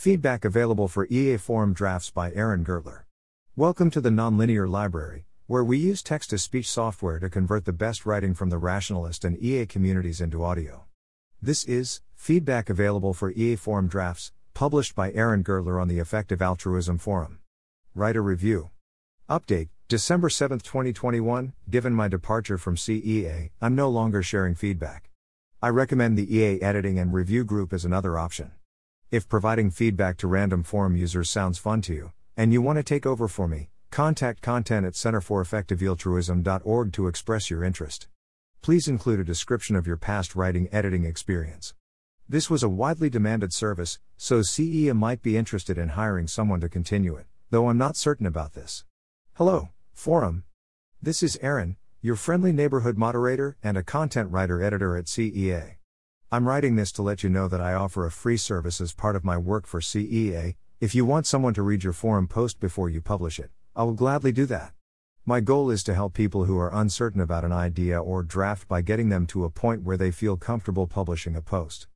Feedback available for EA Forum drafts by Aaron Gertler. Welcome to the Nonlinear Library, where we use text to speech software to convert the best writing from the rationalist and EA communities into audio. This is feedback available for EA Forum drafts, published by Aaron Gertler on the Effective Altruism Forum. Write a review. Update December 7, 2021. Given my departure from CEA, I'm no longer sharing feedback. I recommend the EA editing and review group as another option. If providing feedback to random forum users sounds fun to you, and you want to take over for me, contact content at centreforeffectivealtruism.org to express your interest. Please include a description of your past writing editing experience. This was a widely demanded service, so CEA might be interested in hiring someone to continue it, though I'm not certain about this. Hello, Forum. This is Aaron, your friendly neighborhood moderator and a content writer editor at CEA. I'm writing this to let you know that I offer a free service as part of my work for CEA. If you want someone to read your forum post before you publish it, I will gladly do that. My goal is to help people who are uncertain about an idea or draft by getting them to a point where they feel comfortable publishing a post.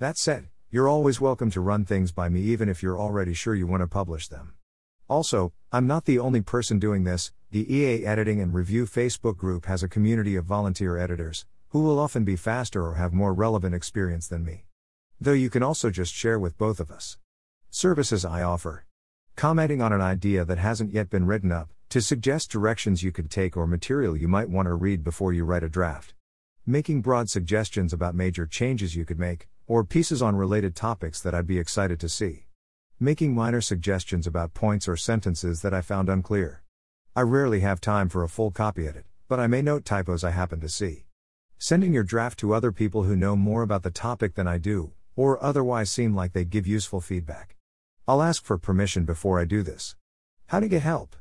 That said, you're always welcome to run things by me even if you're already sure you want to publish them. Also, I'm not the only person doing this, the EA Editing and Review Facebook group has a community of volunteer editors, who will often be faster or have more relevant experience than me. Though you can also just share with both of us. Services I offer. Commenting on an idea that hasn't yet been written up, to suggest directions you could take or material you might want to read before you write a draft. Making broad suggestions about major changes you could make, or pieces on related topics that I'd be excited to see. Making minor suggestions about points or sentences that I found unclear. I rarely have time for a full copy edit, but I may note typos I happen to see. Sending your draft to other people who know more about the topic than I do, or otherwise seem like they give useful feedback. I'll ask for permission before I do this. How to get help?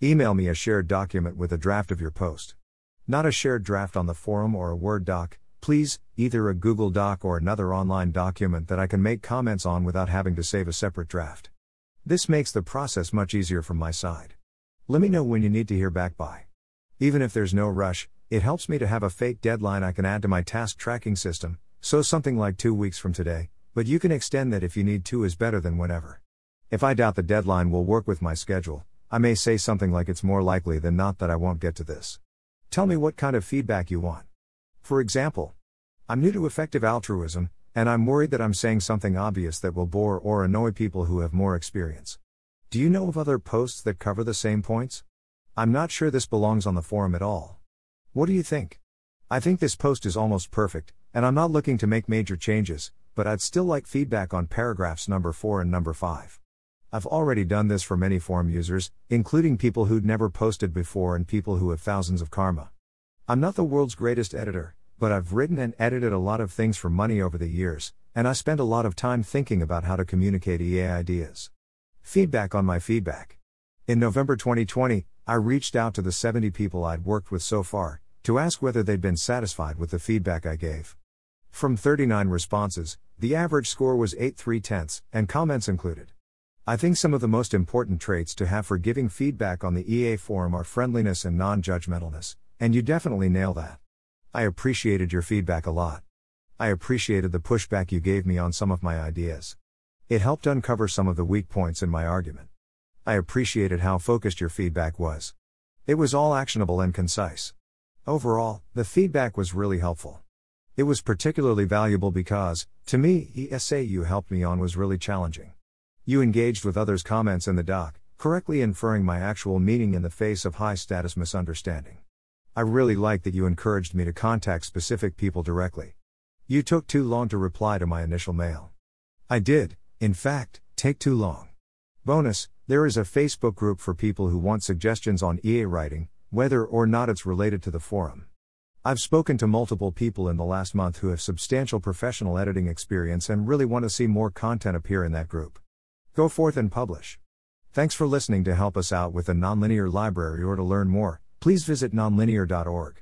Email me a shared document with a draft of your post. Not a shared draft on the forum or a Word doc, please, either a Google Doc or another online document that I can make comments on without having to save a separate draft. This makes the process much easier from my side. Let me know when you need to hear back by. Even if there's no rush, it helps me to have a fake deadline I can add to my task tracking system, so something like two weeks from today, but you can extend that if you need to, is better than whenever. If I doubt the deadline will work with my schedule, I may say something like it's more likely than not that I won't get to this. Tell me what kind of feedback you want. For example, I'm new to effective altruism, and I'm worried that I'm saying something obvious that will bore or annoy people who have more experience. Do you know of other posts that cover the same points? I'm not sure this belongs on the forum at all. What do you think? I think this post is almost perfect, and I'm not looking to make major changes, but I'd still like feedback on paragraphs number 4 and number 5. I've already done this for many forum users, including people who'd never posted before and people who have thousands of karma. I'm not the world's greatest editor, but I've written and edited a lot of things for money over the years, and I spend a lot of time thinking about how to communicate EA ideas. Feedback on my feedback. In November 2020, I reached out to the 70 people I'd worked with so far, to ask whether they'd been satisfied with the feedback I gave. From 39 responses, the average score was 8 3 tenths, and comments included. I think some of the most important traits to have for giving feedback on the EA forum are friendliness and non judgmentalness, and you definitely nail that. I appreciated your feedback a lot. I appreciated the pushback you gave me on some of my ideas. It helped uncover some of the weak points in my argument. I appreciated how focused your feedback was. It was all actionable and concise. Overall, the feedback was really helpful. It was particularly valuable because, to me, essay you helped me on was really challenging. You engaged with others' comments in the doc, correctly inferring my actual meaning in the face of high status misunderstanding. I really liked that you encouraged me to contact specific people directly. You took too long to reply to my initial mail. I did, in fact, take too long. Bonus, there is a Facebook group for people who want suggestions on EA writing, whether or not it's related to the forum. I've spoken to multiple people in the last month who have substantial professional editing experience and really want to see more content appear in that group. Go forth and publish. Thanks for listening to help us out with the nonlinear library or to learn more, please visit nonlinear.org.